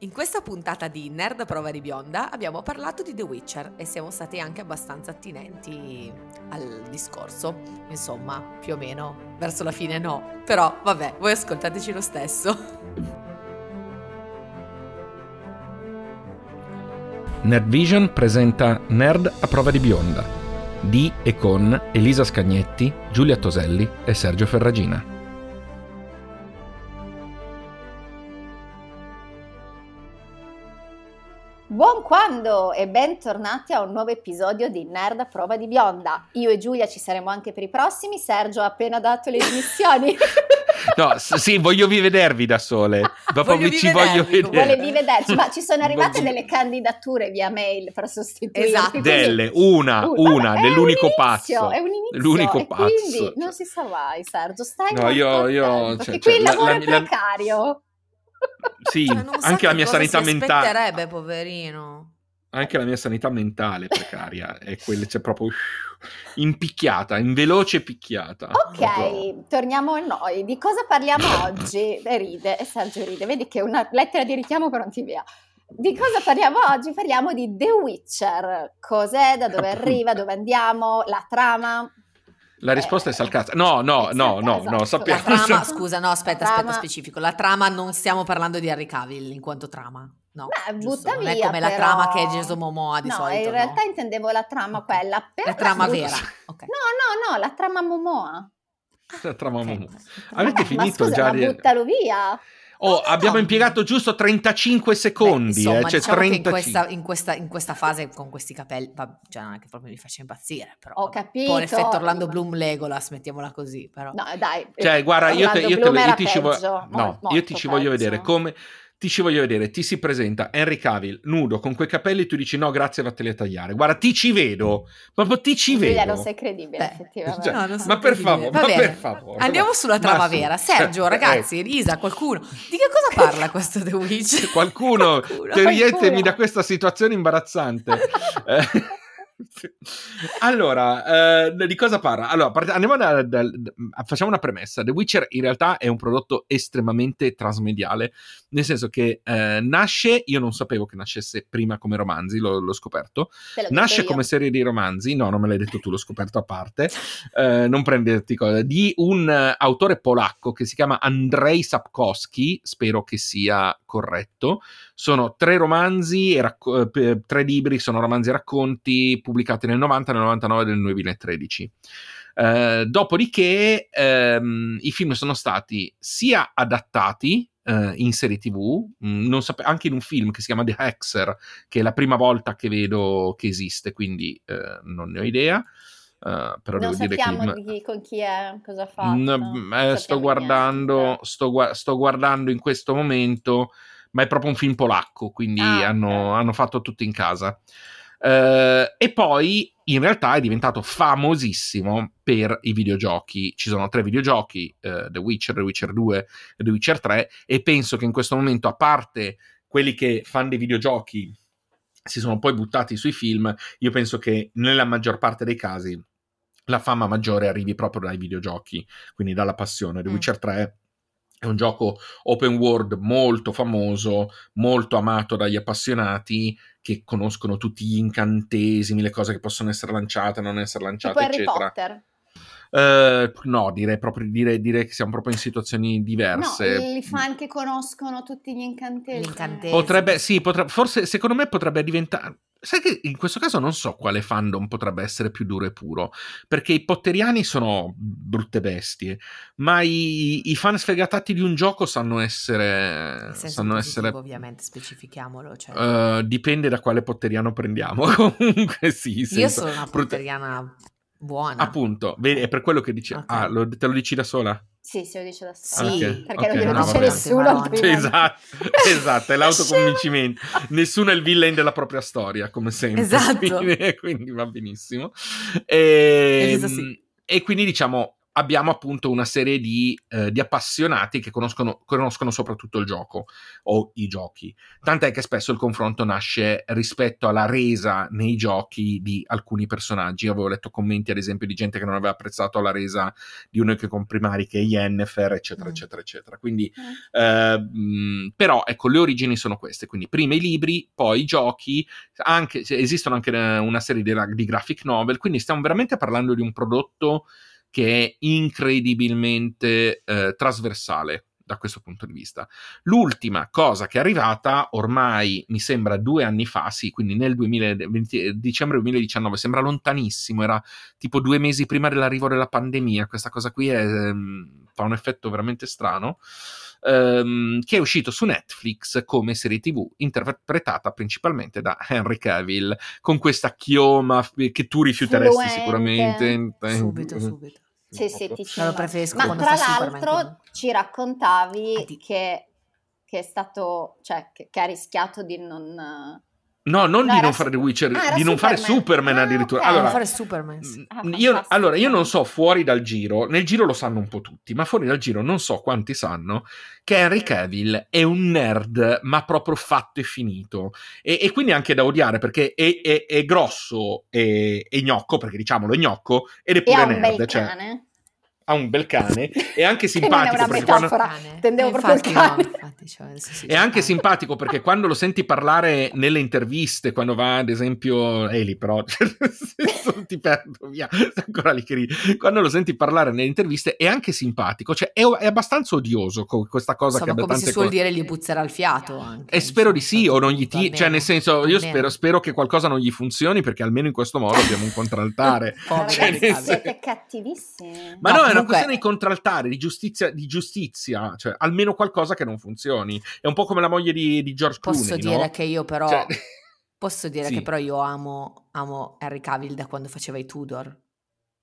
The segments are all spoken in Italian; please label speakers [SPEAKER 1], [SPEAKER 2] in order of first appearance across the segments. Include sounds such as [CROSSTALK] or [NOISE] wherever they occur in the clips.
[SPEAKER 1] In questa puntata di Nerd Prova di Bionda abbiamo parlato di The Witcher e siamo stati anche abbastanza attinenti al discorso. Insomma, più o meno, verso la fine no. Però vabbè, voi ascoltateci lo stesso.
[SPEAKER 2] Nerdvision presenta Nerd a prova di bionda di e con Elisa Scagnetti, Giulia Toselli e Sergio Ferragina.
[SPEAKER 3] Buon quando e bentornati a un nuovo episodio di Nerd a prova di bionda. Io e Giulia ci saremo anche per i prossimi, Sergio ha appena dato le dimissioni. [LAUGHS]
[SPEAKER 2] no, sì, voglio vi vedervi da sole. [LAUGHS] Dopo
[SPEAKER 1] voglio
[SPEAKER 2] ci voglio vedere.
[SPEAKER 3] Vuole vederci, ma ci sono [LAUGHS] arrivate delle candidature via mail per sostituirti.
[SPEAKER 1] Esatto.
[SPEAKER 2] Delle, una, una, una
[SPEAKER 3] è
[SPEAKER 2] dell'unico pazzo.
[SPEAKER 3] È un inizio,
[SPEAKER 2] L'unico pazzo.
[SPEAKER 3] Quindi
[SPEAKER 2] cioè.
[SPEAKER 3] non si sa mai, Sergio, stai
[SPEAKER 2] No, io- io- cioè-
[SPEAKER 3] che
[SPEAKER 2] cioè,
[SPEAKER 3] qui il
[SPEAKER 2] la-
[SPEAKER 3] lavoro
[SPEAKER 2] la-
[SPEAKER 3] è
[SPEAKER 2] la-
[SPEAKER 3] precario.
[SPEAKER 2] Sì,
[SPEAKER 1] Cioè,
[SPEAKER 2] anche
[SPEAKER 1] che
[SPEAKER 2] la mia
[SPEAKER 1] cosa
[SPEAKER 2] sanità
[SPEAKER 1] si
[SPEAKER 2] mentale.
[SPEAKER 1] aspetterebbe, poverino.
[SPEAKER 2] Anche la mia sanità mentale è precaria. è quella, c'è proprio impicchiata, in veloce picchiata. Proprio-
[SPEAKER 3] Ok, torniamo a noi. Di cosa parliamo [COUGHS] oggi? E ride, e Sergio ride. Vedi che è una lettera di richiamo pronti via. Di cosa parliamo oggi? Parliamo di The Witcher. Cos'è, da dove arriva, dove andiamo, la trama.
[SPEAKER 2] La risposta è salcazza. No, no,
[SPEAKER 3] Eh,
[SPEAKER 2] no, no,
[SPEAKER 3] esatto.
[SPEAKER 2] no,
[SPEAKER 1] La
[SPEAKER 2] sappiamo.
[SPEAKER 1] trama, [LAUGHS] scusa, no, aspetta,
[SPEAKER 3] La
[SPEAKER 1] aspetta, specifico. La trama non stiamo parlando di Harry Cavill in quanto trama. No,
[SPEAKER 3] Beh,
[SPEAKER 1] giusto,
[SPEAKER 3] butta
[SPEAKER 1] non è
[SPEAKER 3] via,
[SPEAKER 1] come la trama che è Jason Momoa di
[SPEAKER 3] no,
[SPEAKER 1] solito.
[SPEAKER 3] in realtà
[SPEAKER 1] no?
[SPEAKER 3] intendevo la trama quella.
[SPEAKER 1] La trama vera.
[SPEAKER 3] No, no, no, la trama Momoa.
[SPEAKER 2] La trama
[SPEAKER 1] Ok.
[SPEAKER 2] Momo. Avete
[SPEAKER 3] Vabbè,
[SPEAKER 2] finito
[SPEAKER 3] ma scusa,
[SPEAKER 2] già di...
[SPEAKER 3] buttalo via.
[SPEAKER 2] Oh, abbiamo
[SPEAKER 1] no.
[SPEAKER 2] impiegato giusto 35 secondi,
[SPEAKER 1] Beh, insomma,
[SPEAKER 2] eh, cioè
[SPEAKER 1] diciamo che in
[SPEAKER 2] 35.
[SPEAKER 1] questa, in, questa, in questa fase con questi capelli, va- cioè non è che proprio mi faccia impazzire, però.
[SPEAKER 3] Ho capito.
[SPEAKER 1] Un po' l'effetto Orlando Bloom Legolas, mettiamola così, però.
[SPEAKER 3] No, dai.
[SPEAKER 2] Cioè, guarda, io, te-
[SPEAKER 3] Orlando
[SPEAKER 2] io te-
[SPEAKER 3] Bloom
[SPEAKER 2] io
[SPEAKER 3] era
[SPEAKER 2] ti ci No, io ti ci voglio vedere come... Ti ci voglio vedere, ti si presenta Henry Cavill nudo con quei capelli, tu dici no, grazie, vatteli a tagliare. Guarda, ti ci vedo, proprio ti ci
[SPEAKER 3] Giulia,
[SPEAKER 2] vedo.
[SPEAKER 3] non sei credibile,
[SPEAKER 1] Beh,
[SPEAKER 3] effettivamente.
[SPEAKER 2] cioè,
[SPEAKER 1] No, non
[SPEAKER 2] ma per
[SPEAKER 1] credibile.
[SPEAKER 2] favore, ma per favore.
[SPEAKER 1] Andiamo sulla trama
[SPEAKER 2] Ma su-
[SPEAKER 1] vera. Sergio,
[SPEAKER 2] eh,
[SPEAKER 1] ragazzi, Elisa, qualcuno. Di che cosa parla questo The Witch?
[SPEAKER 2] Qualcuno, [LAUGHS]
[SPEAKER 1] Qualcuno.
[SPEAKER 2] toglietemi da questa situazione imbarazzante. [LAUGHS] Eh, allora, eh, di cosa parla? Allora, part- andiamo da, da- da- facciamo una premessa. The Witcher in realtà è un prodotto estremamente trasmediale, nel senso che eh, nasce, io non sapevo che nascesse prima come romanzi, l'ho, l'ho scoperto, nasce
[SPEAKER 3] io.
[SPEAKER 2] come serie di romanzi, no, non me l'hai detto tu, l'ho scoperto a parte, [LAUGHS] eh, non prenderti cosa, di un eh, autore polacco che si chiama Andrzej Sapkowski, spero che sia corretto. Sono tre romanzi, e racco- eh, tre libri, sono romanzi e racconti pubblicati nel 90, nel 99 e nel 2013. Eh, dopodiché ehm, i film sono stati sia adattati eh, in serie tv, mh, non sape- anche in un film che si chiama The Hexer, che è la prima volta che vedo che esiste, quindi eh, non ne ho idea. eh, però
[SPEAKER 3] Non
[SPEAKER 2] devo dire che
[SPEAKER 3] sappiamo
[SPEAKER 2] il-
[SPEAKER 3] di con chi è, cosa ha fatto.
[SPEAKER 2] Mm, eh, sto guardando, sto, gua- sto guardando in questo momento, ma è proprio un film polacco, quindi
[SPEAKER 3] Ah,
[SPEAKER 2] hanno, hanno fatto tutto in casa. Eh, e poi in realtà è diventato famosissimo per i videogiochi. Ci sono tre videogiochi: eh, The Witcher, The Witcher 2 e The Witcher 3. E penso che in questo momento, a parte quelli che fanno dei videogiochi, si sono poi buttati sui film, io penso che nella maggior parte dei casi la fama maggiore arrivi proprio dai videogiochi, quindi dalla passione. The
[SPEAKER 1] Mm.
[SPEAKER 2] Witcher 3 è un gioco open world molto famoso, molto amato dagli appassionati che conoscono tutti gli incantesimi, le cose che possono essere lanciate, non essere
[SPEAKER 3] Tipo
[SPEAKER 2] lanciate,
[SPEAKER 3] Harry
[SPEAKER 2] eccetera.
[SPEAKER 3] Potter.
[SPEAKER 2] Eh, no, direi proprio direi, direi che siamo proprio in situazioni
[SPEAKER 3] No,
[SPEAKER 2] diverse.
[SPEAKER 3] i fan che conoscono tutti gli incantesimi.
[SPEAKER 1] Gli incantesimi.
[SPEAKER 2] Potrebbe, sì, potrebbe, forse secondo me potrebbe diventare. Sai che in questo caso non so quale fandom potrebbe essere più duro e puro, perché i potteriani sono brutte bestie, ma i, i fan sfegatati di un gioco sanno essere. Sanno
[SPEAKER 1] positivo,
[SPEAKER 2] essere
[SPEAKER 1] ovviamente, specifichiamolo. Cioè.
[SPEAKER 2] eh, dipende da quale potteriano prendiamo. [LAUGHS] Comunque, sì.
[SPEAKER 1] Io sono una
[SPEAKER 2] brutte-
[SPEAKER 1] potteriana buona.
[SPEAKER 2] Appunto, vedi, è per quello che dici.
[SPEAKER 1] Ok.
[SPEAKER 2] Ah, lo- te lo dici da sola?
[SPEAKER 3] Sì, se lo dice da
[SPEAKER 1] Sì,
[SPEAKER 3] solo.
[SPEAKER 2] Ok,
[SPEAKER 3] Perché
[SPEAKER 2] ok,
[SPEAKER 3] non glielo
[SPEAKER 2] no,
[SPEAKER 3] dice
[SPEAKER 2] vabbè.
[SPEAKER 3] nessuno altrimenti.
[SPEAKER 2] Esatto, esatto, è [LAUGHS] l'autoconvincimento. Nessuno è il villain della propria storia, come sempre.
[SPEAKER 1] Esatto.
[SPEAKER 2] Quindi, [LAUGHS] quindi va benissimo. E,
[SPEAKER 1] Elisa sì.
[SPEAKER 2] e quindi diciamo, abbiamo appunto una serie di, eh, di appassionati che conoscono, conoscono, soprattutto il gioco o i giochi. Tant'è che spesso il confronto nasce rispetto alla resa nei giochi di alcuni personaggi. Io avevo letto commenti, ad esempio, di gente che non aveva apprezzato la resa di uno che con primari che è Yennefer, eccetera, mm. eccetera, eccetera. Quindi, mm. eh, mh, però, ecco, le origini sono queste. Quindi, prima i libri, poi i giochi, anche, esistono anche eh, una serie di, di graphic novel. Quindi, stiamo veramente parlando di un prodotto che è incredibilmente eh, trasversale da questo punto di vista. L'ultima cosa che è arrivata ormai mi sembra due anni fa, sì, quindi nel 2020, dicembre 2019, sembra lontanissimo, era tipo due mesi prima dell'arrivo della pandemia, questa cosa qui è, um, fa un effetto veramente strano. Um, che è uscito su Netflix come serie tv interpretata principalmente da Henry Cavill con questa chioma che tu rifiuteresti Fluente. sicuramente
[SPEAKER 1] subito subito
[SPEAKER 3] sì, sì, ti
[SPEAKER 1] lo preferisco
[SPEAKER 3] Ma tra l'altro ci raccontavi che, che, è stato, cioè, che, che ha rischiato di non
[SPEAKER 2] No, non no, di non fare The Witcher, ah, di non Superman. fare Superman ah, addirittura.
[SPEAKER 1] Okay.
[SPEAKER 2] Allora,
[SPEAKER 1] fare Superman.
[SPEAKER 2] Ah, io, allora, io non so fuori dal giro, nel giro lo sanno un po' tutti, ma fuori dal giro non so quanti sanno che Henry Cavill è un nerd, ma proprio fatto e finito. E, e quindi anche da odiare perché è, è, è grosso e, gnocco, perché diciamolo, è gnocco ed è pure
[SPEAKER 3] e
[SPEAKER 2] nerd.
[SPEAKER 3] Cioè, cane
[SPEAKER 2] ha un bel cane è anche [LAUGHS] simpatico
[SPEAKER 3] perché quando... tendevo proprio il cane infatti,
[SPEAKER 2] cioè, sì, è anche simpatico perché quando lo senti parlare nelle interviste quando va ad esempio Eli però [LAUGHS] ti perdo via ancora lì che ridi. quando lo senti parlare nelle interviste è anche simpatico cioè è, è abbastanza odioso questa cosa
[SPEAKER 1] Insomma,
[SPEAKER 2] che
[SPEAKER 1] come si suol cose... dire gli buzzerà il fiato anche,
[SPEAKER 2] e spero di sì o non gli ti cioè nel senso io spero, spero, che qualcosa non gli funzioni perché almeno in questo modo abbiamo un contraltare. [LAUGHS]
[SPEAKER 3] Cioè, siete cattivissimi.
[SPEAKER 2] Ma no, no è una questione di contraltare, di giustizia, di giustizia, cioè almeno qualcosa che non funzioni. È un po' come la moglie di, di George
[SPEAKER 1] Posso
[SPEAKER 2] Clooney,
[SPEAKER 1] dire
[SPEAKER 2] no?
[SPEAKER 1] che io però... Cioè... [LAUGHS] Posso dire sì. che però io amo, amo Harry Cavill da quando faceva i Tudor.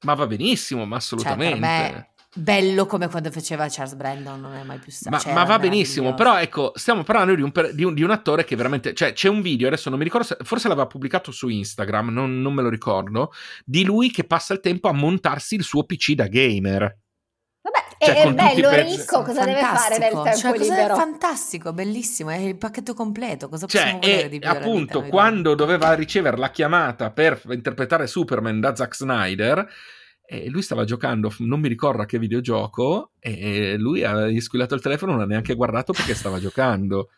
[SPEAKER 2] Ma va benissimo, ma assolutamente.
[SPEAKER 1] Cioè, per me bello come quando faceva Charles Brandon, non è mai più stato.
[SPEAKER 2] Ma, cioè, ma va benissimo, però ecco, stiamo parlando di un, di, un, di un, attore che veramente, cioè c'è un video, adesso non mi ricordo, se, forse l'aveva pubblicato su Instagram, non, non me lo ricordo, di lui che passa il tempo a montarsi il suo PC da gamer.
[SPEAKER 3] Cioè, è bello, ricco, cosa fantastico. deve fare nel tempo
[SPEAKER 1] cioè,
[SPEAKER 3] libero?
[SPEAKER 1] È fantastico, bellissimo, è il pacchetto completo, cosa cioè, possiamo volere di più
[SPEAKER 2] appunto, vita, quando doveva ricevere la chiamata per interpretare Superman da Zack Snyder, e lui stava giocando, non mi ricordo a che videogioco, e lui ha squillato il telefono, non ha neanche guardato perché stava giocando.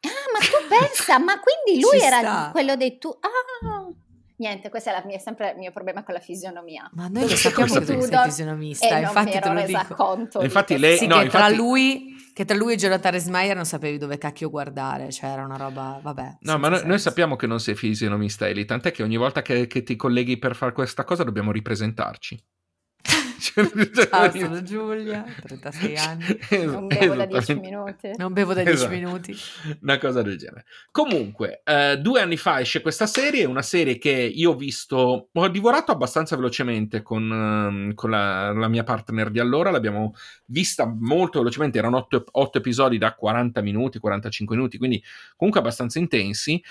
[SPEAKER 3] Ah, ma tu pensa, ma quindi lui Ci era sta. quello dei tu... Ah! Niente, questo è, è, sempre il mio problema con la fisionomia.
[SPEAKER 1] Ma noi lo sappiamo che tu sei fisionomista, infatti te lo dico.
[SPEAKER 3] Conto
[SPEAKER 2] infatti lei,
[SPEAKER 1] sì,
[SPEAKER 2] no,
[SPEAKER 1] che,
[SPEAKER 2] infatti...
[SPEAKER 1] tra lui, che tra lui e Jonathan Resmeyer non sapevi dove cacchio guardare, cioè era una roba, vabbè.
[SPEAKER 2] No, ma noi, noi, sappiamo che non sei fisionomista, Eli, tant'è che ogni volta che, che ti colleghi per fare questa cosa dobbiamo ripresentarci.
[SPEAKER 1] Ciao, sono Giulia, 36 anni.
[SPEAKER 3] Non bevo da 10 minuti.
[SPEAKER 1] Non bevo da 10 esatto. minuti.
[SPEAKER 2] Una cosa del genere. Comunque, eh, due anni fa esce questa serie, una serie che io ho visto, ho divorato abbastanza velocemente con, um, con la, la, mia partner di allora, l'abbiamo vista molto velocemente, erano 8 episodi da 40 minuti, 45 minuti, quindi comunque abbastanza intensi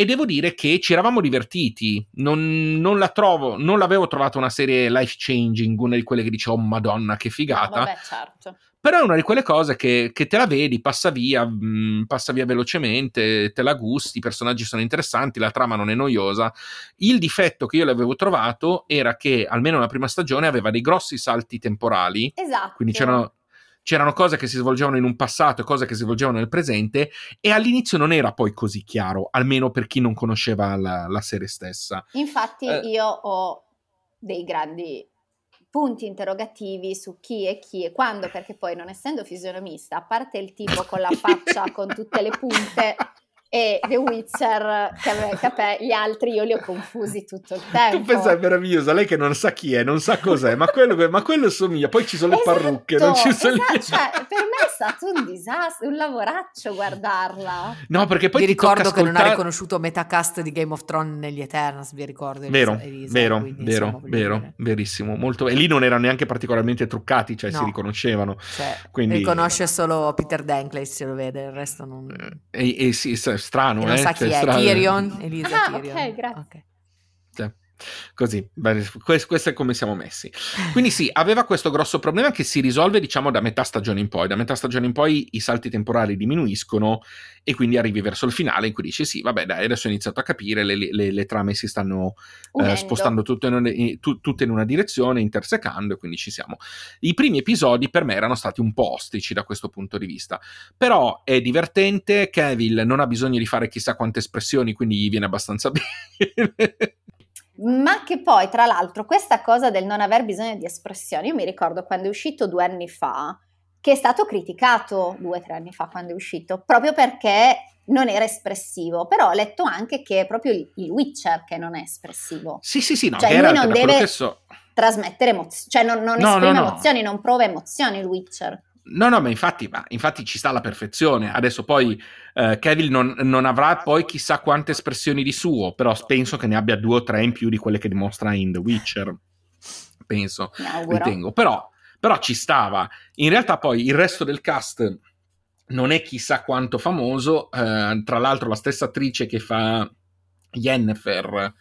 [SPEAKER 2] e devo dire che ci eravamo divertiti. Non, non, la trovo, non l'avevo trovata una serie life changing, una di quelle che dice, oh madonna, che figata.
[SPEAKER 3] No, vabbè, certo.
[SPEAKER 2] Però è una di quelle cose che, che te la vedi, passa via, mh, mm, passa via velocemente, te la gusti, i personaggi sono interessanti, la trama non è noiosa. Il difetto che io le avevo trovato era che, almeno la prima stagione, aveva dei grossi salti temporali.
[SPEAKER 3] Esatto.
[SPEAKER 2] Quindi c'erano c'erano cose che si svolgevano in un passato e cose che si svolgevano nel presente e all'inizio non era poi così chiaro, almeno per chi non conosceva la, la serie stessa.
[SPEAKER 3] Infatti eh. io ho dei grandi punti interrogativi su chi è chi e quando, perché poi non essendo fisionomista, a parte il tipo con la faccia con tutte le punte [LAUGHS] e The Witcher, capè, gli altri io li ho confusi tutto il [LAUGHS] tempo.
[SPEAKER 2] Tu pensa è meravigliosa, lei che non sa chi è, non sa cos'è, ma quello, ma quello somiglia, poi ci sono esatto, le parrucche, non ci sono
[SPEAKER 3] esatto, le... cioè, per me è stato un disastro, un lavoraccio guardarla.
[SPEAKER 2] No, perché poi
[SPEAKER 1] vi ricordo
[SPEAKER 2] ascoltare...
[SPEAKER 1] che non ha riconosciuto metà cast di Game of Thrones negli Eternals, vi ricordo.
[SPEAKER 2] Elisa, vero, Elisa, vero, quindi, vero, insomma, vero, dire. verissimo, molto... e lì non erano neanche particolarmente truccati, cioè no. si riconoscevano.
[SPEAKER 1] Cioè,
[SPEAKER 2] quindi...
[SPEAKER 1] Riconosce solo Peter Dinklage se lo vede, il resto non...
[SPEAKER 2] E, e sì, strano,
[SPEAKER 1] e non
[SPEAKER 2] eh?
[SPEAKER 1] sa chi è, Tyrion, Elisa
[SPEAKER 3] ah,
[SPEAKER 1] Tyrion.
[SPEAKER 3] ok, grazie. Okay.
[SPEAKER 2] Così, questo è come siamo messi. Quindi sì, aveva questo grosso problema che si risolve diciamo da metà stagione in poi. Da metà stagione in poi i salti temporali diminuiscono e quindi arrivi verso il finale in cui dici sì, vabbè dai, adesso ho iniziato a capire, le, le, le trame si stanno eh, spostando tutte in, una, tu, tutte in, una, direzione, intersecando e quindi ci siamo. I primi episodi per me erano stati un po' ostici da questo punto di vista, però è divertente, Cavill non ha bisogno di fare chissà quante espressioni, quindi gli viene abbastanza [LAUGHS] bene
[SPEAKER 3] ma che poi, tra l'altro, questa cosa del non aver bisogno di espressioni, io mi ricordo quando è uscito due anni fa, che è stato criticato due o tre anni fa quando è uscito, proprio perché non era espressivo, però ho letto anche che è proprio il, Witcher che non è espressivo.
[SPEAKER 2] Sì, sì, sì, no,
[SPEAKER 3] cioè lui non deve so. trasmettere emozioni, cioè non, non no, esprime no, no. emozioni, non prova emozioni il Witcher.
[SPEAKER 2] No, no, ma infatti, ma infatti ci sta alla perfezione. Adesso poi eh, Kevin non, non, avrà poi chissà quante espressioni di suo, però penso che ne abbia due o tre in più di quelle che dimostra in The Witcher. Penso, ritengo. Però, però ci stava. In realtà poi il resto del cast non è chissà quanto famoso. Eh, tra l'altro la stessa attrice che fa Yennefer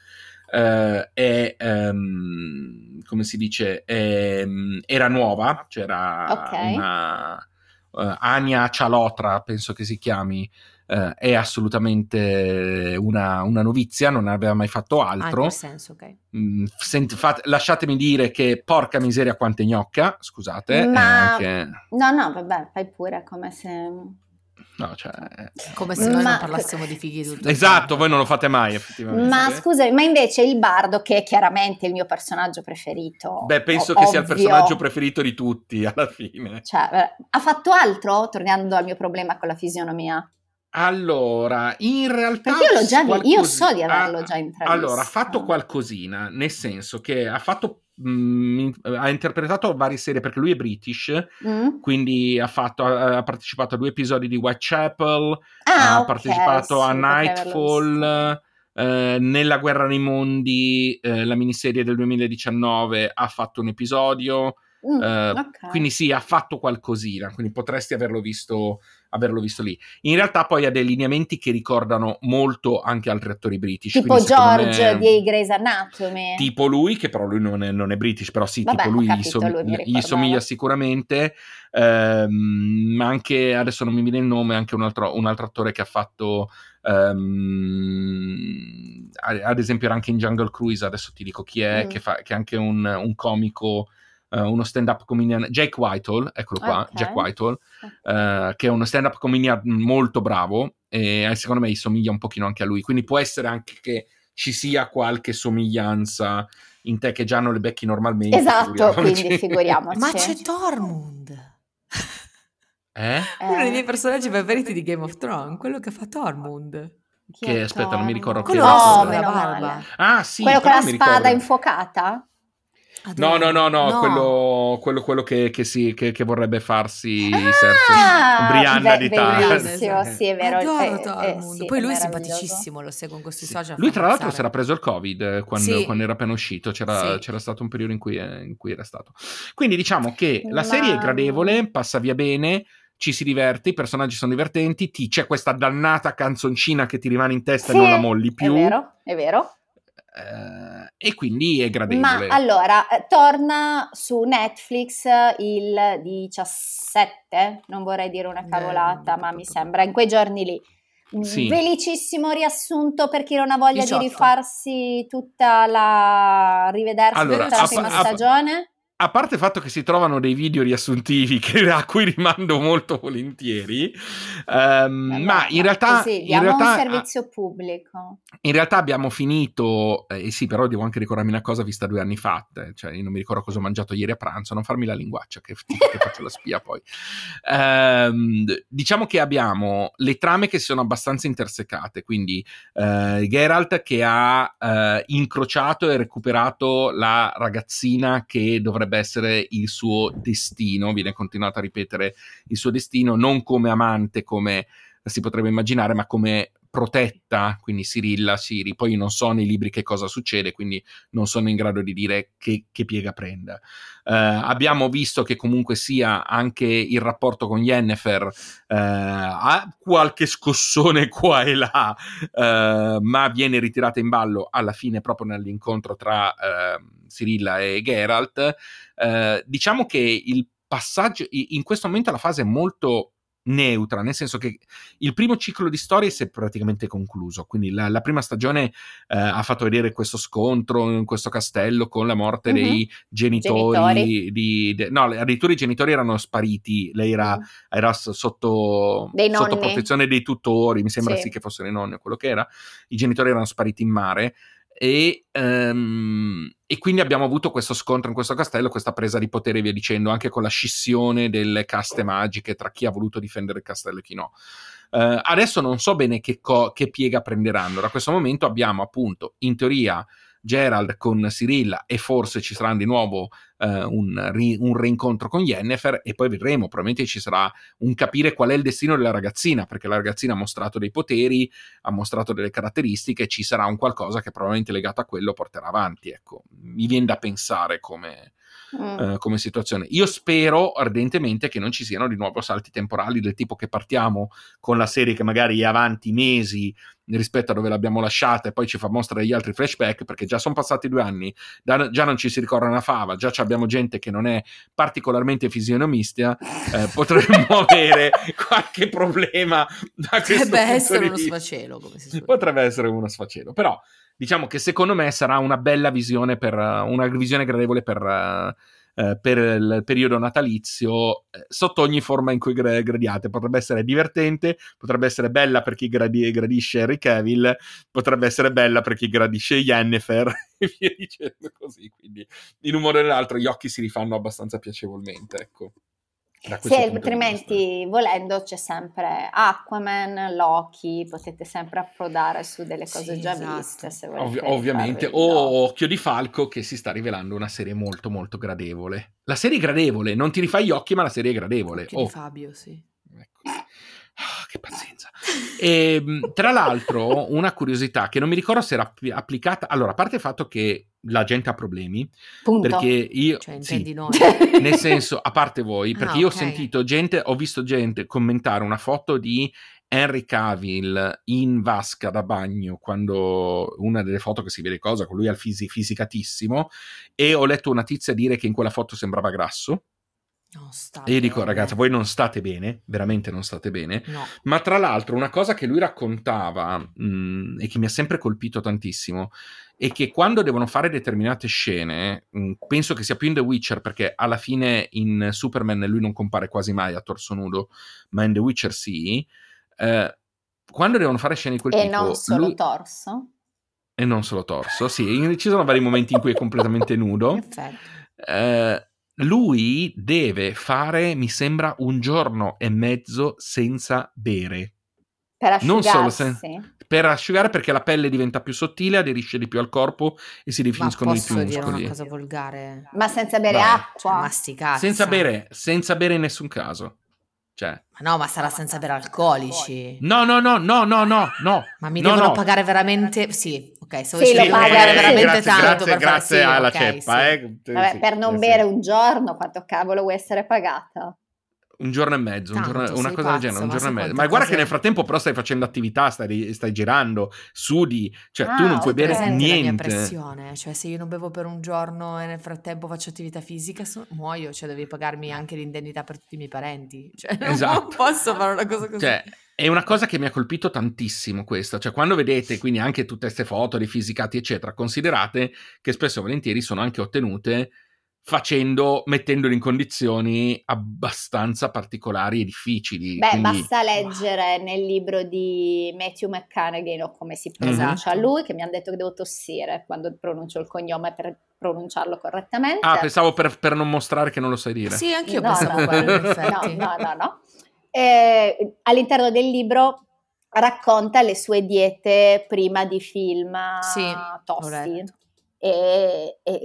[SPEAKER 2] eh, è, um, come si dice, è, era nuova, c'era okay. una uh, Ania Cialotra, penso che si chiami, uh, è assolutamente una, una, novizia, non aveva mai fatto altro. Ah,
[SPEAKER 1] senso, ok.
[SPEAKER 2] Mm, sent, fate, lasciatemi dire che porca miseria quante gnocca, scusate.
[SPEAKER 3] Ma... Che... No, no, vabbè, fai pure come se
[SPEAKER 2] No, cioè...
[SPEAKER 1] Come se noi ma... non parlassimo di fighi tutto
[SPEAKER 2] Esatto, voi non lo fate mai effettivamente.
[SPEAKER 3] Ma scusami, ma invece il bardo, che è chiaramente il mio personaggio preferito.
[SPEAKER 2] Beh, penso che sia il personaggio preferito di tutti alla fine.
[SPEAKER 3] Cioè, ha fatto altro, tornando al mio problema con la fisionomia?
[SPEAKER 2] Allora, in realtà...
[SPEAKER 3] Perché io, l'ho già qualcos... io so di averlo già intravisto.
[SPEAKER 2] Allora, ha fatto qualcosina, nel senso che ha fatto mh, mm, ha interpretato varie serie perché lui è british, mm. quindi ha, fatto, ha, partecipato a due episodi di Whitechapel, ah, ha okay, partecipato sì, a Nightfall, eh, nella Guerra nei Mondi, eh, la miniserie del 2019, ha fatto un episodio. Mm, uh, okay. Quindi sì, ha fatto qualcosina, quindi potresti averlo visto, averlo visto, lì. In realtà poi ha dei lineamenti che ricordano molto anche altri attori british.
[SPEAKER 3] Tipo George me, di Grey's Anatomy.
[SPEAKER 2] Tipo lui, che però lui non è, non è british, però sì, Vabbè, tipo lui, capito, gli, som- lui gli, somiglia sicuramente. Um, ma anche, adesso non mi viene il nome, anche un altro, un altro attore che ha fatto... Um, ad esempio era anche in Jungle Cruise, adesso ti dico chi è, mm. che, fa, che è anche un, un comico uh, uno stand-up comedian, Jake Whitehall, eccolo qua, okay. Jack Whitehall, uh, che è uno stand-up comedian molto bravo e eh, secondo me somiglia un pochino anche a lui, quindi può essere anche che ci sia qualche somiglianza in te che già non le becchi normalmente.
[SPEAKER 3] Esatto, figuriamoci. quindi figuriamoci.
[SPEAKER 1] Ma c'è Tormund!
[SPEAKER 2] Eh?
[SPEAKER 1] Uno dei miei personaggi preferiti di Game of Thrones, quello che fa Tormund.
[SPEAKER 2] che aspetta, non mi ricordo
[SPEAKER 3] quello che oh, la barba.
[SPEAKER 2] Ah, sì,
[SPEAKER 3] quello con la spada ricordo. infuocata?
[SPEAKER 2] No, no, no, no, no. Quello, quello, quello che, che, si, che, che, vorrebbe farsi
[SPEAKER 3] ah,
[SPEAKER 2] Brianna di
[SPEAKER 3] Bellissimo, sì, è vero.
[SPEAKER 1] Adoro eh, eh, sì, Poi lui è simpaticissimo, lo seguo con questi sì. social.
[SPEAKER 2] Lui tra l'altro si era preso il Covid eh, quando, sì. quando era appena uscito, c'era, c'era, stato un periodo in cui, eh, in cui, era stato. Quindi diciamo che la serie è gradevole, passa via bene, ci si diverte, i personaggi sono divertenti, ti, c'è questa dannata canzoncina che ti rimane in testa e non la molli più.
[SPEAKER 3] È vero, è vero.
[SPEAKER 2] Eh, e quindi è gradevole.
[SPEAKER 3] Ma allora, eh, torna su Netflix il 17, non vorrei dire una cavolata, Beh, ma mi sembra, in quei giorni lì. Sì. Felicissimo riassunto per chi non ha voglia 18. di rifarsi tutta la... rivedersi allora, tutta la prima a, stagione
[SPEAKER 2] a parte il fatto che si trovano dei video riassuntivi [LAUGHS] che, a cui rimando molto volentieri, um, eh, ma in realtà,
[SPEAKER 3] così,
[SPEAKER 2] in realtà,
[SPEAKER 3] un servizio pubblico.
[SPEAKER 2] In realtà abbiamo finito, e eh, sì, però devo anche ricordarmi una cosa vista due anni fa, eh, cioè io non mi ricordo cosa ho mangiato ieri a pranzo, non farmi la linguaccia che, [LAUGHS] che faccio la spia poi. Um, diciamo che abbiamo le trame che sono abbastanza intersecate, quindi uh, Geralt che ha uh, incrociato e recuperato la ragazzina che dovrebbe potrebbe essere il suo destino, viene continuato a ripetere il suo destino non come amante, come si potrebbe immaginare, ma come protetta, quindi Sirilla, Siri, poi non so nei libri che cosa succede, quindi non sono in grado di dire che, che piega prenda. Uh, abbiamo visto che comunque sia anche il rapporto con Yennefer uh, ha qualche scossone qua e là, uh, ma viene ritirata in ballo alla fine proprio nell'incontro tra Sirilla e Geralt. diciamo che il passaggio in questo momento la fase è molto neutra, nel senso che il primo ciclo di storie si è praticamente concluso, quindi la, la prima stagione eh, ha fatto vedere questo scontro in questo castello con la morte mm-hmm. dei genitori, genitori. Di, de, no, addirittura i genitori erano spariti, lei era, mm. era sotto, sotto, protezione dei tutori, mi sembra sì. sì che fossero i nonni o quello che era, i genitori erano spariti in mare e, um, e, quindi abbiamo avuto questo scontro in questo castello, questa presa di potere, via dicendo, anche con la scissione delle caste magiche tra chi ha voluto difendere il castello e chi no. Uh, adesso non so bene che, co- che piega prenderanno. Da questo momento abbiamo appunto, in teoria, Gerald con Cyrilla e forse ci sarà di nuovo eh, un, ri- un, reincontro con Yennefer e poi vedremo, probabilmente ci sarà un capire qual è il destino della ragazzina, perché la ragazzina ha mostrato dei poteri, ha mostrato delle caratteristiche, ci sarà un qualcosa che probabilmente legato a quello porterà avanti, ecco. Mi viene da pensare come, mm. uh, come situazione. Io spero ardentemente che non ci siano di nuovo salti temporali del tipo che partiamo con la serie che magari è avanti mesi rispetto a dove l'abbiamo lasciata e poi ci fa mostrare gli altri flashback perché già sono passati due anni, da, già non ci si ricorda una fava, già abbiamo gente che non è particolarmente fisionomista, eh, [LAUGHS] potremmo avere qualche problema da questo
[SPEAKER 1] Potrebbe essere uno sfacelo,
[SPEAKER 2] Potrebbe essere uno sfacelo, però diciamo che secondo me sarà una bella visione per una visione gradevole per, uh, per il periodo natalizio eh, sotto ogni forma in cui gra- gradiate. Potrebbe essere divertente, potrebbe essere bella per chi gradi- gradisce Henry Cavill, potrebbe essere bella per chi gradisce Yennefer [LAUGHS] e via dicendo così. Quindi in un modo o nell'altro gli occhi si rifanno abbastanza piacevolmente, ecco.
[SPEAKER 3] Sì, altrimenti volendo c'è sempre Aquaman, Loki, potete sempre approdare su delle cose sì, già esatto. viste. Se
[SPEAKER 2] Ovvi- ovviamente, o Occhio di Falco che si sta rivelando una serie molto molto gradevole. La serie è gradevole, non ti rifai gli occhi ma la serie è gradevole.
[SPEAKER 1] Occhio oh. di Fabio, sì. Ecco.
[SPEAKER 2] Oh, che pazienza. E, ehm, tra l'altro, una curiosità che non mi ricordo se era applicata. Allora, a parte il fatto che la gente ha problemi,
[SPEAKER 3] Punto.
[SPEAKER 2] perché io.
[SPEAKER 1] Cioè, sì, noi. [LAUGHS]
[SPEAKER 2] nel senso, a parte voi, perché ah, io okay. ho sentito gente, ho visto gente commentare una foto di Henry Cavill in vasca da bagno quando una delle foto che si vede cosa con lui al fisi- fisicatissimo e ho letto una tizia dire che in quella foto sembrava grasso e io dico, ragazzi, voi non state bene, veramente non state bene.
[SPEAKER 1] No.
[SPEAKER 2] Ma tra l'altro, una cosa che lui raccontava mh, mm, e che mi ha sempre colpito tantissimo è che quando devono fare determinate scene, mh, mm, penso che sia più in The Witcher, perché alla fine in Superman lui non compare quasi mai a torso nudo, ma in The Witcher sì. Eh, quando devono fare scene di quel
[SPEAKER 3] e
[SPEAKER 2] tipo.
[SPEAKER 3] E non solo
[SPEAKER 2] lui...
[SPEAKER 3] torso.
[SPEAKER 2] E non solo torso, sì. Ci sono vari momenti in cui è completamente nudo. [LAUGHS]
[SPEAKER 3] Perfetto.
[SPEAKER 2] Eh, lui deve fare, mi sembra, un giorno e mezzo senza bere.
[SPEAKER 3] Per asciugarsi? Non solo sen-
[SPEAKER 2] per asciugare perché la pelle diventa più sottile, aderisce di più al corpo e si definiscono di più
[SPEAKER 1] muscoli.
[SPEAKER 2] Ma
[SPEAKER 1] posso dire una cosa volgare?
[SPEAKER 3] Ma senza bere Vai. acqua? Cioè,
[SPEAKER 1] masticare.
[SPEAKER 2] Senza bere, senza bere in nessun caso. Cioè.
[SPEAKER 1] Ma no, ma sarà senza bere alcolici.
[SPEAKER 2] No, no, no, no, no, no, no.
[SPEAKER 1] Ma mi
[SPEAKER 2] no,
[SPEAKER 1] devono
[SPEAKER 2] no.
[SPEAKER 1] pagare veramente... Sì, ok,
[SPEAKER 3] se sì, lo pagare veramente
[SPEAKER 2] grazie,
[SPEAKER 3] tanto
[SPEAKER 2] grazie,
[SPEAKER 3] per
[SPEAKER 2] grazie
[SPEAKER 3] fare...
[SPEAKER 2] alla
[SPEAKER 3] sì,
[SPEAKER 2] okay, ceppa,
[SPEAKER 3] sì.
[SPEAKER 2] eh.
[SPEAKER 3] Vabbè,
[SPEAKER 2] sì,
[SPEAKER 3] per non
[SPEAKER 2] sì.
[SPEAKER 3] bere un giorno, quanto cavolo vuoi essere pagata?
[SPEAKER 2] Un giorno e mezzo, un
[SPEAKER 1] Tanto,
[SPEAKER 2] giorno, una cosa
[SPEAKER 1] pazzo,
[SPEAKER 2] del genere, un giorno e mezzo. Ma guarda che nel frattempo però stai facendo attività, stai, stai girando, sudi, cioè
[SPEAKER 3] ah,
[SPEAKER 2] tu non puoi bere niente.
[SPEAKER 1] mia pressione, cioè se io non bevo per un giorno e nel frattempo faccio attività fisica, so, muoio, cioè devi pagarmi anche l'indennità per tutti i miei parenti. Cioè [LAUGHS]
[SPEAKER 2] esatto.
[SPEAKER 1] non posso fare una cosa così.
[SPEAKER 2] Cioè, è una cosa che mi ha colpito tantissimo questa, cioè quando vedete quindi anche tutte queste foto dei fisicati eccetera, considerate che spesso e volentieri sono anche ottenute facendo, mettendolo in condizioni abbastanza particolari e difficili.
[SPEAKER 3] Beh,
[SPEAKER 2] quindi...
[SPEAKER 3] basta leggere nel libro di Matthew McConaughey o come si pronuncia mm-hmm. lui, che mi hanno detto che devo tossire quando pronuncio il cognome per pronunciarlo correttamente.
[SPEAKER 2] Ah, pensavo per, per non mostrare che non lo sai dire.
[SPEAKER 1] Sì, anche io
[SPEAKER 3] no,
[SPEAKER 1] pensavo
[SPEAKER 3] no,
[SPEAKER 1] quello,
[SPEAKER 3] no, no, no, no. Eh, all'interno del libro racconta le sue diete prima di film
[SPEAKER 1] sì,
[SPEAKER 3] tosti. E, e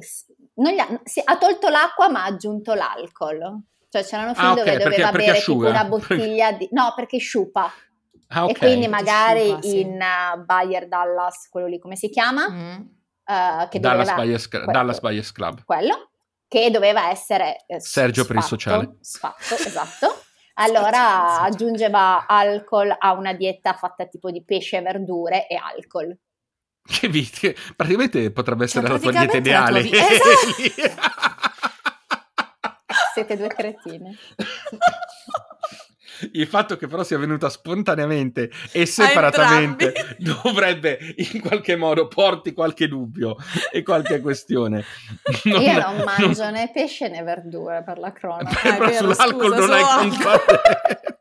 [SPEAKER 3] ha, si, ha tolto l'acqua ma ha aggiunto l'alcol. Cioè c'erano film ah, okay, dove doveva perché, bere [LAUGHS] perché tipo una bottiglia di... No, perché sciupa.
[SPEAKER 2] Ah, ok.
[SPEAKER 3] E quindi magari
[SPEAKER 1] sciupa, sì.
[SPEAKER 3] in uh, Bayer Dallas, quello lì come si chiama?
[SPEAKER 1] Mm.
[SPEAKER 3] Uh, che
[SPEAKER 2] Dallas,
[SPEAKER 3] doveva,
[SPEAKER 2] Buyers,
[SPEAKER 3] quello-
[SPEAKER 2] Dallas Buyers Club.
[SPEAKER 3] quello, che doveva essere eh,
[SPEAKER 2] Sergio per il
[SPEAKER 3] sfatto,
[SPEAKER 2] sociale.
[SPEAKER 3] Sfatto, esatto. Allora aggiungeva alcol a una dieta fatta tipo di pesce, verdure e alcol.
[SPEAKER 2] Che vite, praticamente potrebbe essere
[SPEAKER 1] Cioè,
[SPEAKER 2] la tua dieta
[SPEAKER 1] praticamente la tua
[SPEAKER 2] ideale.
[SPEAKER 1] vi-
[SPEAKER 3] Siete due cretine. [LAUGHS]
[SPEAKER 2] Il fatto che però sia venuta spontaneamente e separatamente [LAUGHS] dovrebbe in qualche modo porti qualche dubbio e qualche questione. [LAUGHS]
[SPEAKER 3] Io non mangio né pesce né verdure per la cronaca.
[SPEAKER 1] È
[SPEAKER 2] Però sull'alcol
[SPEAKER 1] scusa,
[SPEAKER 2] non hai
[SPEAKER 1] solo
[SPEAKER 2] contraddetto.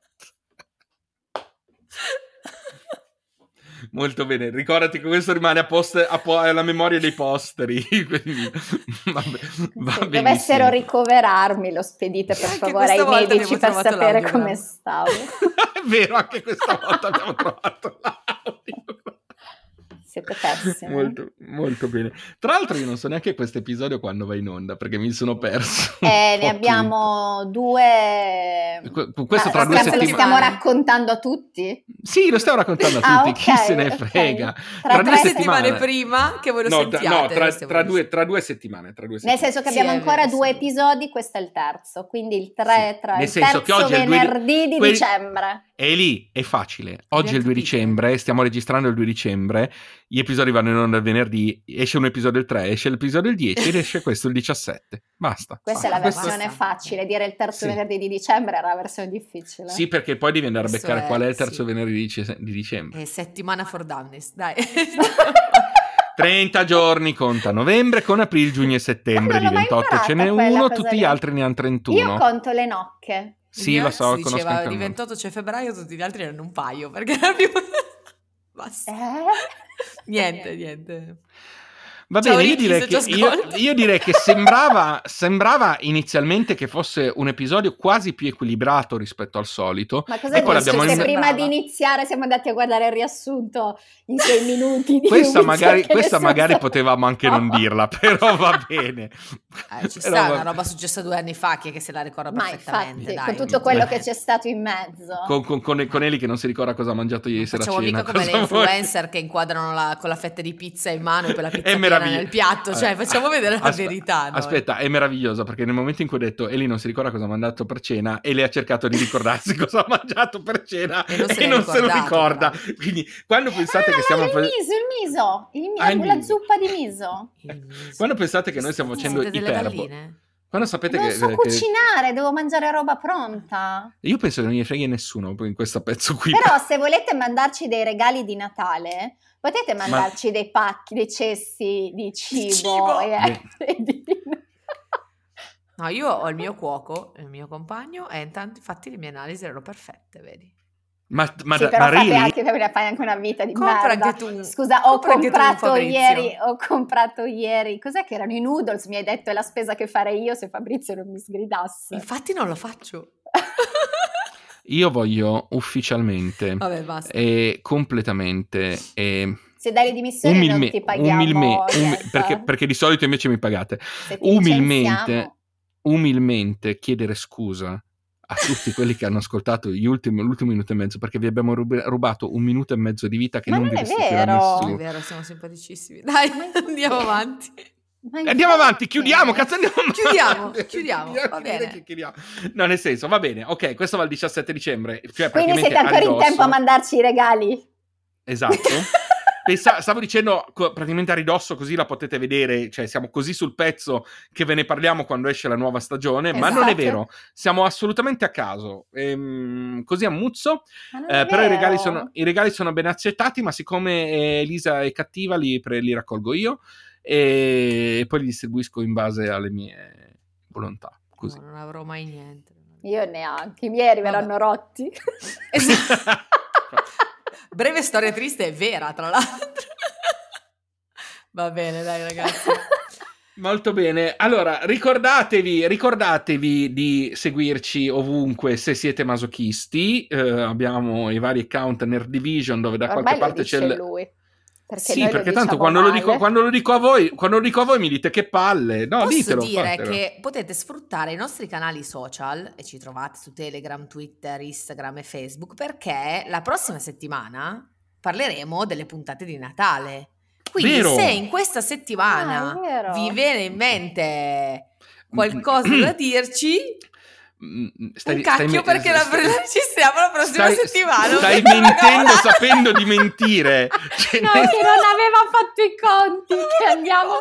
[SPEAKER 2] Molto bene, ricordati che questo rimane a post, a po- alla memoria dei posteri. [LAUGHS] Quindi, vabbè, va
[SPEAKER 3] Se dovessero ricoverarmi, lo spedite per
[SPEAKER 1] Anche
[SPEAKER 3] favore ai medici per sapere
[SPEAKER 1] l'audio,
[SPEAKER 3] come stavo. [LAUGHS]
[SPEAKER 2] È vero, anche questa volta abbiamo trovato l'audio.
[SPEAKER 3] Siete pessimi.
[SPEAKER 2] Molto, molto bene. Tra l'altro, io non so neanche questo episodio quando va in onda perché mi sono perso.
[SPEAKER 3] Eh, ne abbiamo due.
[SPEAKER 2] Que- Questo
[SPEAKER 3] Ma
[SPEAKER 2] tra due
[SPEAKER 3] stiamo- Lo
[SPEAKER 2] settimane.
[SPEAKER 3] stiamo raccontando a tutti?
[SPEAKER 2] Sì, lo stiamo raccontando a
[SPEAKER 3] Ah,
[SPEAKER 2] tutti. Chi
[SPEAKER 3] ok,
[SPEAKER 2] se ne
[SPEAKER 3] ok.
[SPEAKER 2] frega?
[SPEAKER 3] Tra
[SPEAKER 2] Tra
[SPEAKER 3] tre
[SPEAKER 2] due
[SPEAKER 1] Tre
[SPEAKER 2] settimane.
[SPEAKER 1] settimane prima che voi lo
[SPEAKER 2] No,
[SPEAKER 1] sentiate.
[SPEAKER 2] no, tra,
[SPEAKER 1] stiamo
[SPEAKER 2] tra
[SPEAKER 1] dicendo.
[SPEAKER 2] due, tra due settimane. Tra due
[SPEAKER 3] Nel
[SPEAKER 2] settimane.
[SPEAKER 3] senso che
[SPEAKER 1] Sì,
[SPEAKER 3] abbiamo
[SPEAKER 1] è
[SPEAKER 3] ancora
[SPEAKER 1] vero,
[SPEAKER 3] due
[SPEAKER 1] sì.
[SPEAKER 3] episodi, questo è il terzo, quindi il, tre,
[SPEAKER 2] Sì.
[SPEAKER 3] tra,
[SPEAKER 2] Nel
[SPEAKER 3] il
[SPEAKER 2] senso che
[SPEAKER 3] terzo
[SPEAKER 2] oggi due di-
[SPEAKER 3] venerdì di
[SPEAKER 2] quel-
[SPEAKER 3] dicembre.
[SPEAKER 2] E lì è facile. Oggi è il 2
[SPEAKER 1] capito.
[SPEAKER 2] dicembre, stiamo registrando il 2 dicembre. Gli episodi vanno in onda il venerdì. Esce un episodio il 3, esce l'episodio il 10 ed esce questo il 17. Basta.
[SPEAKER 3] Questa è la versione
[SPEAKER 1] basta.
[SPEAKER 3] facile, dire il terzo
[SPEAKER 2] Sì.
[SPEAKER 3] venerdì di dicembre era la versione difficile.
[SPEAKER 2] Sì, perché poi devi andare a beccare
[SPEAKER 1] è-
[SPEAKER 2] qual è il terzo
[SPEAKER 1] sì.
[SPEAKER 2] venerdì di dice- di dicembre.
[SPEAKER 1] Eh, settimana for dummies, dai. [LAUGHS]
[SPEAKER 2] 30 giorni conta novembre con aprile, giugno e settembre. Di
[SPEAKER 3] non l'ho mai
[SPEAKER 2] 28 ce n'è uno, tutti
[SPEAKER 3] lì.
[SPEAKER 2] gli altri ne hanno 31.
[SPEAKER 3] Io conto le nocche.
[SPEAKER 2] Sì, lo so,
[SPEAKER 1] si
[SPEAKER 2] conosco
[SPEAKER 1] diceva
[SPEAKER 2] anche
[SPEAKER 1] di
[SPEAKER 2] il
[SPEAKER 1] 28 c'è febbraio, tutti gli altri erano un paio, perché era più... Basta.
[SPEAKER 3] Eh? [LAUGHS]
[SPEAKER 1] Niente, niente.
[SPEAKER 2] Va
[SPEAKER 1] Ciao,
[SPEAKER 2] bene, io direi, che, io, io direi che sembrava, sembrava inizialmente che fosse un episodio quasi più equilibrato rispetto al solito.
[SPEAKER 3] Ma cosa
[SPEAKER 2] E poi l'abbiamo in-
[SPEAKER 3] prima di iniziare siamo andati a guardare il riassunto in sei minuti di
[SPEAKER 2] Questa magari,
[SPEAKER 3] che
[SPEAKER 2] questa magari potevamo anche non
[SPEAKER 3] No.
[SPEAKER 2] dirla, però va bene.
[SPEAKER 1] Eh, ci
[SPEAKER 2] Però
[SPEAKER 1] sta,
[SPEAKER 2] va-
[SPEAKER 1] una roba successa due anni fa, chi è che se la ricorda
[SPEAKER 3] Ma
[SPEAKER 1] perfettamente,
[SPEAKER 3] infatti,
[SPEAKER 1] dai.
[SPEAKER 3] con tutto quello che c'è stato in mezzo.
[SPEAKER 2] Con, con, con, con Eli che non si ricorda cosa ha mangiato ieri sera a
[SPEAKER 1] Facciamo
[SPEAKER 2] cena.
[SPEAKER 1] mica come le
[SPEAKER 2] cosa vuoi?
[SPEAKER 1] influencer che inquadrano la- con la fetta di pizza in mano e poi la pizza
[SPEAKER 2] Meraviglioso.
[SPEAKER 1] nel piatto, cioè
[SPEAKER 2] Eh,
[SPEAKER 1] facciamo vedere la
[SPEAKER 2] aspe-
[SPEAKER 1] verità. noi.
[SPEAKER 2] Aspetta, è meraviglioso perché nel momento in cui ho detto Eli non si ricorda cosa ha mandato per cena, Eli ha cercato di ricordarsi [LAUGHS] cosa ha mangiato per cena
[SPEAKER 1] E non se
[SPEAKER 2] e non se lo ricorda.
[SPEAKER 1] bravo.
[SPEAKER 2] Quindi quando pensate
[SPEAKER 3] Ah,
[SPEAKER 2] che stiamo
[SPEAKER 3] il
[SPEAKER 2] fa-
[SPEAKER 3] miso, il miso, il
[SPEAKER 2] Ah, il
[SPEAKER 3] la
[SPEAKER 2] miso.
[SPEAKER 3] zuppa di miso.
[SPEAKER 1] Il miso.
[SPEAKER 2] Quando pensate che noi stiamo facendo iperbo-
[SPEAKER 1] galline?
[SPEAKER 2] Quando sapete
[SPEAKER 3] non
[SPEAKER 2] che,
[SPEAKER 3] so
[SPEAKER 2] che-
[SPEAKER 3] cucinare, devo mangiare roba pronta.
[SPEAKER 2] io penso che non gli freghi nessuno in questo pezzo qui.
[SPEAKER 3] Però se volete mandarci dei regali di Natale, potete mandarci dei pacchi, dei cessi di [LAUGHS] cibo.
[SPEAKER 1] cibo.
[SPEAKER 3] e- e di-
[SPEAKER 1] No, io ho il mio cuoco, il mio compagno, e intanto infatti le mie analisi erano perfette, vedi?
[SPEAKER 2] Ma, ma,
[SPEAKER 3] sì,
[SPEAKER 2] ma
[SPEAKER 3] però fate
[SPEAKER 2] really?
[SPEAKER 3] anche, fai anche una vita di
[SPEAKER 1] Compra
[SPEAKER 3] merda.
[SPEAKER 1] anche tu.
[SPEAKER 3] Scusa, ho
[SPEAKER 1] Compra anche tu,
[SPEAKER 3] comprato ieri, ho comprato ieri, cos'è che erano i noodles? Mi hai detto è la spesa che farei io se Fabrizio non mi sgridasse.
[SPEAKER 1] Infatti non lo faccio. [LAUGHS]
[SPEAKER 2] Io voglio ufficialmente
[SPEAKER 1] Vabbè, basta.
[SPEAKER 2] e completamente e
[SPEAKER 3] Se dai le dimissioni non
[SPEAKER 2] umilme-
[SPEAKER 3] ti paghiamo
[SPEAKER 2] umilme- umi-
[SPEAKER 3] niente.
[SPEAKER 2] perché, perché di solito invece mi pagate. Umilmente, umilmente chiedere scusa a tutti quelli che hanno ascoltato gli ultimi, l'ultimo minuto e mezzo perché vi abbiamo rub- rubato un minuto e mezzo di vita che
[SPEAKER 3] Ma
[SPEAKER 2] non,
[SPEAKER 3] non
[SPEAKER 2] vi
[SPEAKER 3] è
[SPEAKER 2] restituirà
[SPEAKER 3] vero.
[SPEAKER 1] È
[SPEAKER 2] nessuno.
[SPEAKER 1] vero, siamo simpaticissimi. Dai, andiamo avanti.
[SPEAKER 2] Andiamo avanti, chiudiamo, cazzo andiamo avanti.
[SPEAKER 1] Chiudiamo, [LAUGHS] chiudiamo, va bene.
[SPEAKER 2] chiudiamo. No, nel senso, va bene, ok, questo va il 17 dicembre. Cioè
[SPEAKER 3] Quindi siete ancora in
[SPEAKER 2] ridosso.
[SPEAKER 3] tempo a mandarci i regali?
[SPEAKER 2] Esatto. [LAUGHS] Pensa- stavo dicendo praticamente a ridosso, così la potete vedere. Cioè, siamo così sul pezzo che ve ne parliamo quando esce la nuova stagione. Ma non è
[SPEAKER 3] Esatto.
[SPEAKER 2] vero, siamo assolutamente a caso. Ehm, così a muzzo. Eh, però i regali, sono, i regali sono ben accettati. Ma siccome eh, Elisa è cattiva, li, pre- li raccolgo io e, e poi li distribuisco in base alle mie volontà. Così.
[SPEAKER 1] No, non avrò mai niente.
[SPEAKER 3] Io neanche, i miei arriveranno rotti. [LAUGHS]
[SPEAKER 1] Esatto. [LAUGHS] Breve storia triste è vera, tra l'altro. Va bene, dai ragazzi.
[SPEAKER 2] Molto bene, allora ricordatevi, ricordatevi di seguirci ovunque se siete masochisti, Eh, abbiamo i vari account Nerd Division dove da
[SPEAKER 3] Ormai
[SPEAKER 2] qualche
[SPEAKER 3] lo
[SPEAKER 2] parte c'è il...
[SPEAKER 3] lui. Perché
[SPEAKER 2] sì,
[SPEAKER 3] noi lo
[SPEAKER 2] perché tanto
[SPEAKER 3] diciamo
[SPEAKER 2] quando lo, dico, quando lo dico a voi, quando lo dico a voi mi dite che palle. No,
[SPEAKER 1] Posso
[SPEAKER 2] ditelo,
[SPEAKER 1] dire
[SPEAKER 2] fatelo.
[SPEAKER 1] che potete sfruttare i nostri canali social e ci trovate su Telegram, Twitter, Instagram e Facebook perché la prossima settimana parleremo delle puntate di Natale. Quindi
[SPEAKER 2] Vero.
[SPEAKER 1] se in questa settimana
[SPEAKER 3] Ah,
[SPEAKER 1] vi viene in mente qualcosa da dirci,
[SPEAKER 2] Mm, Stai,
[SPEAKER 1] un cacchio
[SPEAKER 2] stai-
[SPEAKER 1] perché la
[SPEAKER 2] stai-
[SPEAKER 1] registriamo la prossima
[SPEAKER 2] stai-
[SPEAKER 1] settimana.
[SPEAKER 2] Stai [LAUGHS] mentendo sapendo di mentire. Cioè,
[SPEAKER 3] No, che non aveva fatto i conti, che andiamo...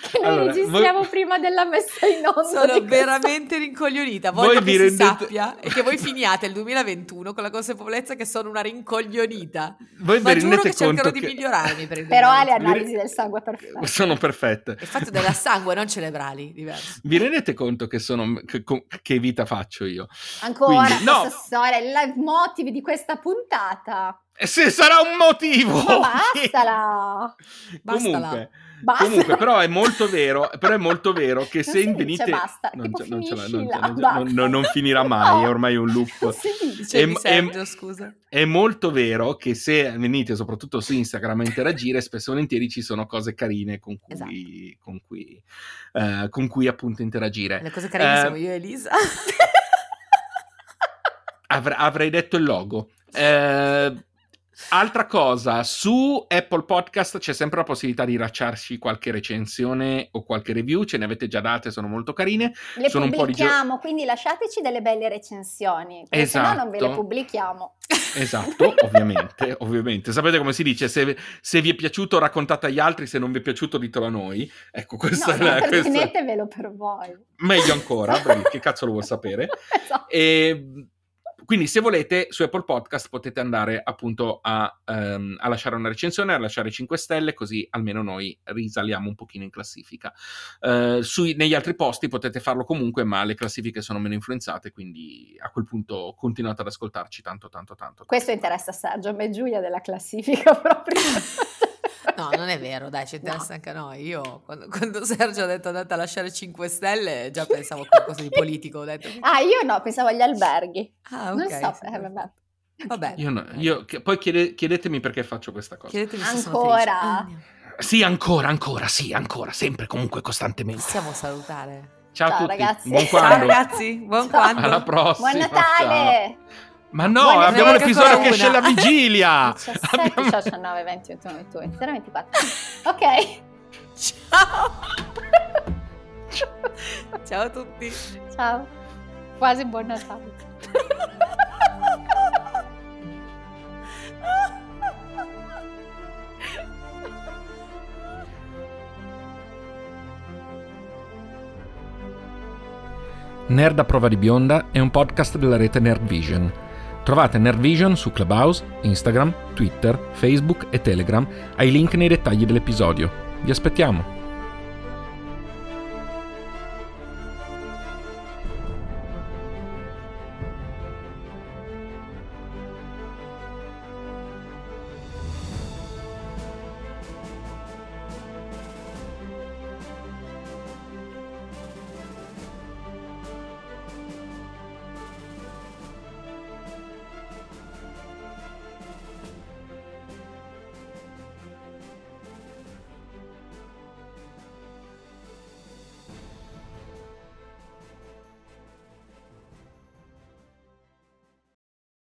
[SPEAKER 3] che noi
[SPEAKER 2] Allora,
[SPEAKER 3] registriamo
[SPEAKER 2] voi-
[SPEAKER 3] prima della messa in onda.
[SPEAKER 1] Sono veramente rincoglionita.
[SPEAKER 2] Voi
[SPEAKER 1] Voglio
[SPEAKER 2] vi
[SPEAKER 1] che si
[SPEAKER 2] rendete-
[SPEAKER 1] sappia e che voi finiate il 2021 con la consapevolezza che sono una rincoglionita.
[SPEAKER 2] Voi
[SPEAKER 1] Ma giuro che cercherò
[SPEAKER 2] conto
[SPEAKER 1] di
[SPEAKER 2] che
[SPEAKER 1] migliorarmi per il
[SPEAKER 3] Però ha le
[SPEAKER 1] 2021.
[SPEAKER 3] analisi del sangue perfette.
[SPEAKER 2] sono perfette.
[SPEAKER 1] È fatto della sangue, non cerebrali, diverso.
[SPEAKER 2] Vi rendete conto che, sono, che, che vita faccio io?
[SPEAKER 3] Ancora
[SPEAKER 2] Quindi, no.
[SPEAKER 3] questa storia, i live motivi di questa puntata.
[SPEAKER 2] E se sarà un motivo!
[SPEAKER 3] Ma bastala!
[SPEAKER 1] Bastala.
[SPEAKER 2] Comunque,
[SPEAKER 3] Basta.
[SPEAKER 2] comunque, però è molto vero, [LAUGHS] però è molto vero che
[SPEAKER 3] Non
[SPEAKER 2] se
[SPEAKER 3] dice
[SPEAKER 2] venite...
[SPEAKER 3] basta,
[SPEAKER 2] non, ce- non
[SPEAKER 3] finisci
[SPEAKER 2] non non- non- non finirà mai, è ormai un loop. [LAUGHS]
[SPEAKER 3] Non dice.
[SPEAKER 1] Dicevi
[SPEAKER 2] Em-
[SPEAKER 1] Sergio, scusa.
[SPEAKER 2] È molto vero che se venite soprattutto su Instagram a interagire, spesso e volentieri ci sono cose carine con cui,
[SPEAKER 1] Esatto.
[SPEAKER 2] con cui, eh, con cui appunto interagire.
[SPEAKER 1] Le cose carine
[SPEAKER 2] Eh,
[SPEAKER 1] siamo io e Elisa. [LAUGHS]
[SPEAKER 2] Avr- avrei detto il logo. Eh, altra cosa, su Apple Podcast c'è sempre la possibilità di lasciarci qualche recensione o qualche review, ce ne avete già date, sono molto carine.
[SPEAKER 3] Le
[SPEAKER 2] sono di gio-
[SPEAKER 3] pubblichiamo, quindi lasciateci delle belle recensioni, perché se no non ve le
[SPEAKER 2] Esatto.
[SPEAKER 3] pubblichiamo. [LAUGHS]
[SPEAKER 2] Esatto, ovviamente, ovviamente. Sapete come si dice? Se, se vi è piaciuto raccontate agli altri, se non vi è piaciuto ditelo a noi. Ecco, questa
[SPEAKER 3] No,
[SPEAKER 2] è
[SPEAKER 3] no,
[SPEAKER 2] questa-
[SPEAKER 3] per voi.
[SPEAKER 2] Meglio ancora, bravi, che cazzo lo vuol [LAUGHS] sapere?
[SPEAKER 3] Esatto.
[SPEAKER 2] E quindi, se volete, su Apple Podcast potete andare appunto a, ehm, a lasciare una recensione, a lasciare 5 stelle, così almeno noi risaliamo un pochino in classifica. Eh, sui- negli altri posti potete farlo comunque, ma le classifiche sono meno influenzate, quindi a quel punto continuate ad ascoltarci tanto, tanto, tanto.
[SPEAKER 3] Questo interessa Sergio, a me Giulia della classifica [LAUGHS] proprio.
[SPEAKER 1] No, non è vero, dai, ci interessa anche a noi. Io, quando, quando Sergio ha detto andate a lasciare 5 stelle, già pensavo a qualcosa di politico. Ho detto,
[SPEAKER 3] Ah, io no, pensavo agli alberghi.
[SPEAKER 1] ah, ok.
[SPEAKER 3] non so,
[SPEAKER 1] sì.
[SPEAKER 3] eh, vabbè.
[SPEAKER 1] Vabbè.
[SPEAKER 2] Io no- io- che- poi chiede- chiedetemi perché faccio questa cosa.
[SPEAKER 1] Chiedetemi
[SPEAKER 3] Ancora?
[SPEAKER 2] Sì, ancora, ancora, sì, ancora, sempre, comunque, costantemente.
[SPEAKER 1] Possiamo salutare.
[SPEAKER 2] Ciao, a
[SPEAKER 3] Ciao,
[SPEAKER 2] tutti,
[SPEAKER 3] ragazzi.
[SPEAKER 2] buon
[SPEAKER 3] Ciao,
[SPEAKER 1] Ciao
[SPEAKER 2] quando.
[SPEAKER 1] ragazzi, buon
[SPEAKER 3] Ciao.
[SPEAKER 1] quando.
[SPEAKER 2] Alla prossima.
[SPEAKER 3] Buon Natale!
[SPEAKER 2] ciao. Ma no,
[SPEAKER 3] Buone
[SPEAKER 2] abbiamo l'episodio che esce la vigilia. [LAUGHS]
[SPEAKER 3] 17,
[SPEAKER 2] Abbiamo-
[SPEAKER 3] 19, 20, 21, 22, 23, 24. Ok,
[SPEAKER 1] Ciao. Ciao a tutti.
[SPEAKER 3] ciao. Quasi buon Natale.
[SPEAKER 2] Nerd a prova di bionda è un podcast della rete Nerd Vision. Trovate Nerd Vision su Clubhouse, Instagram, Twitter, Facebook e Telegram ai link nei dettagli dell'episodio. Vi aspettiamo!